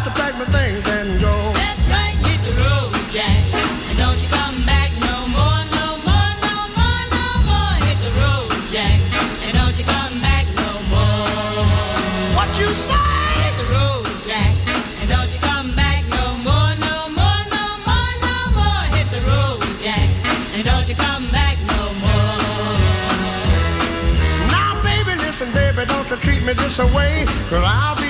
I'll to pack my things and go. That's right, hit the road, Jack. And don't you come back no more, no more, no more, no more. Hit the road, Jack. And don't you come back no more. What you say? Hit the road, Jack. And don't you come back no more, no more, no more, no more. Hit the road, Jack. And don't you come back no more. Now, baby, listen, baby, don't you treat me this away. Cause I'll be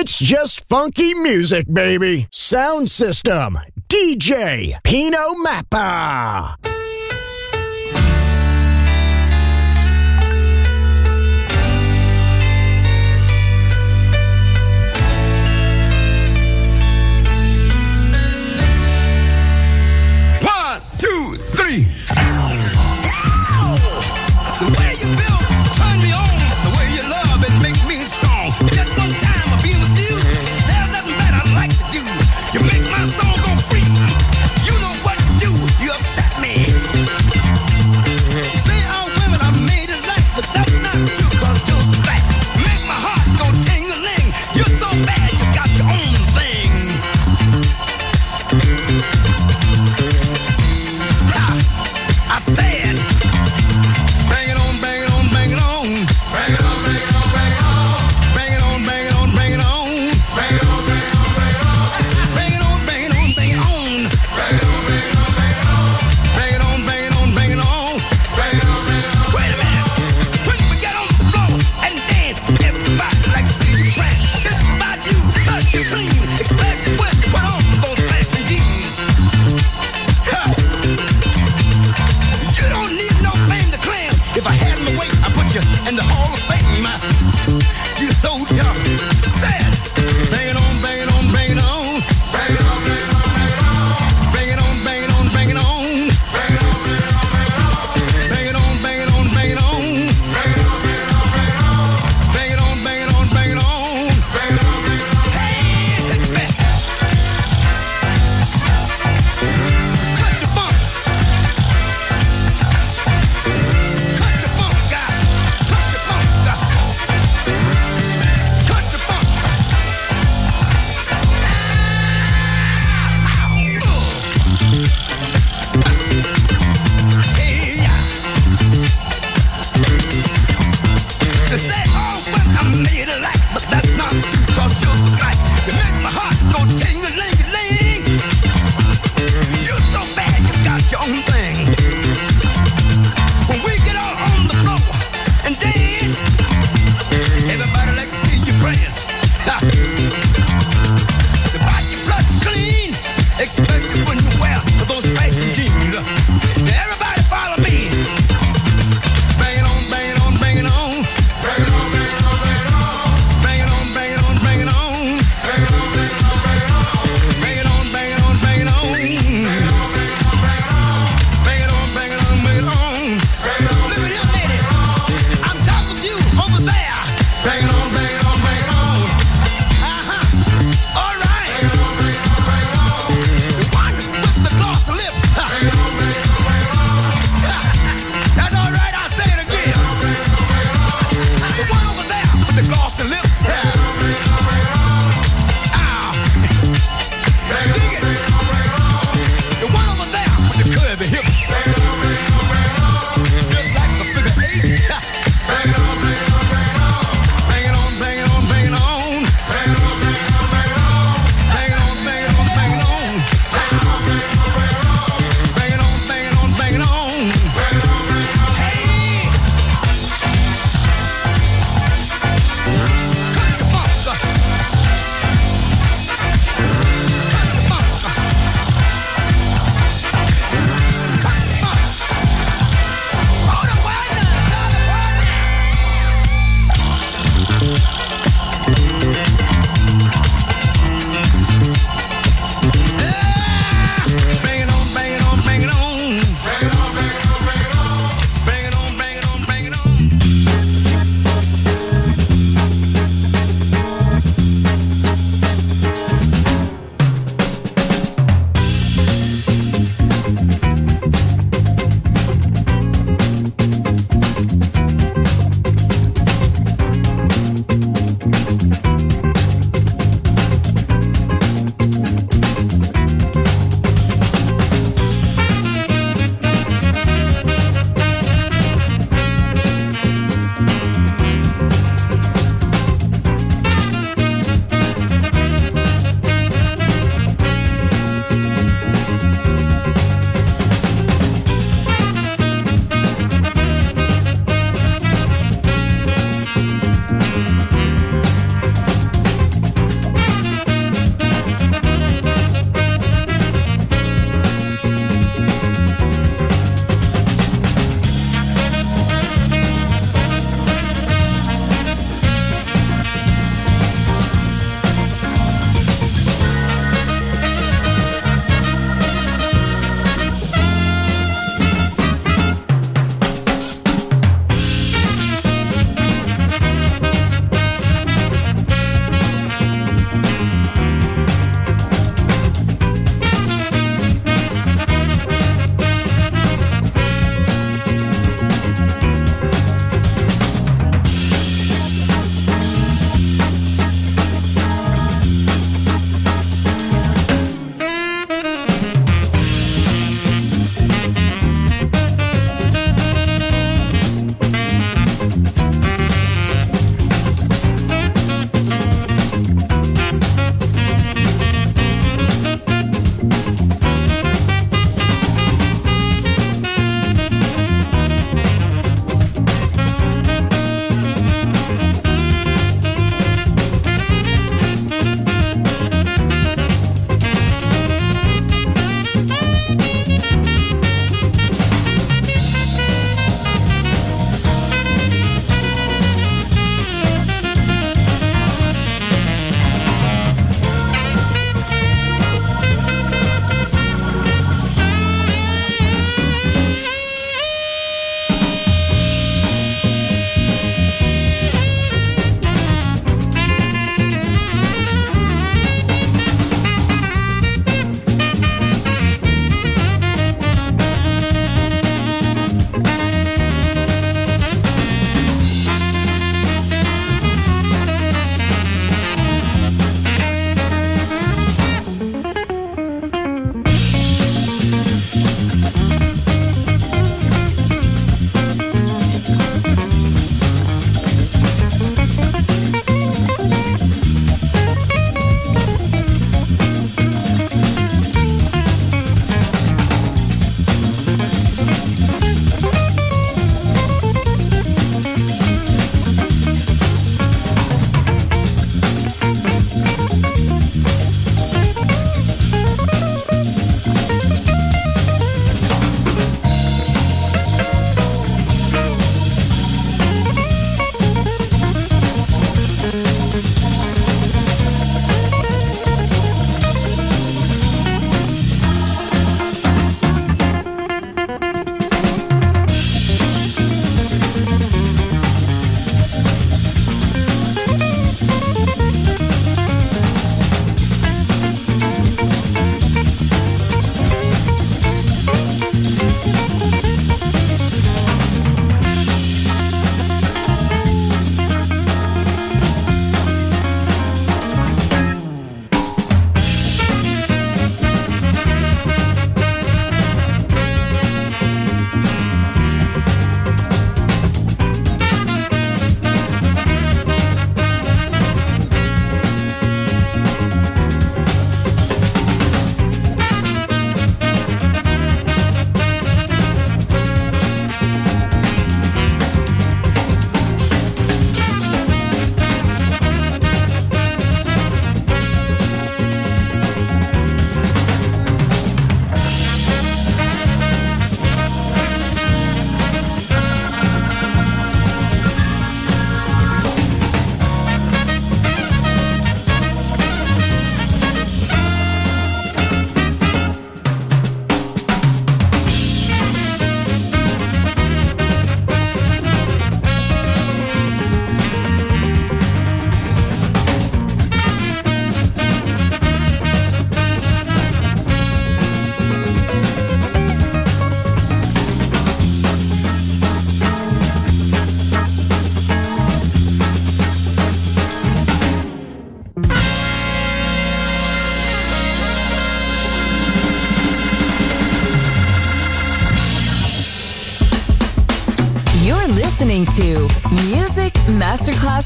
It's just funky music, baby. Sound system, DJ Pino Mappa. One, two, three.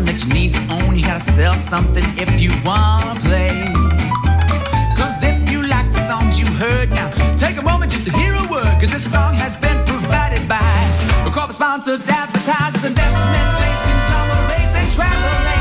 something that you need to own. You gotta sell something if you wanna play. Cause if you like the songs you heard, now take a moment just to hear a word. Cause this song has been provided by corporate sponsors, advertisers, investment banks, conglomerates, and travel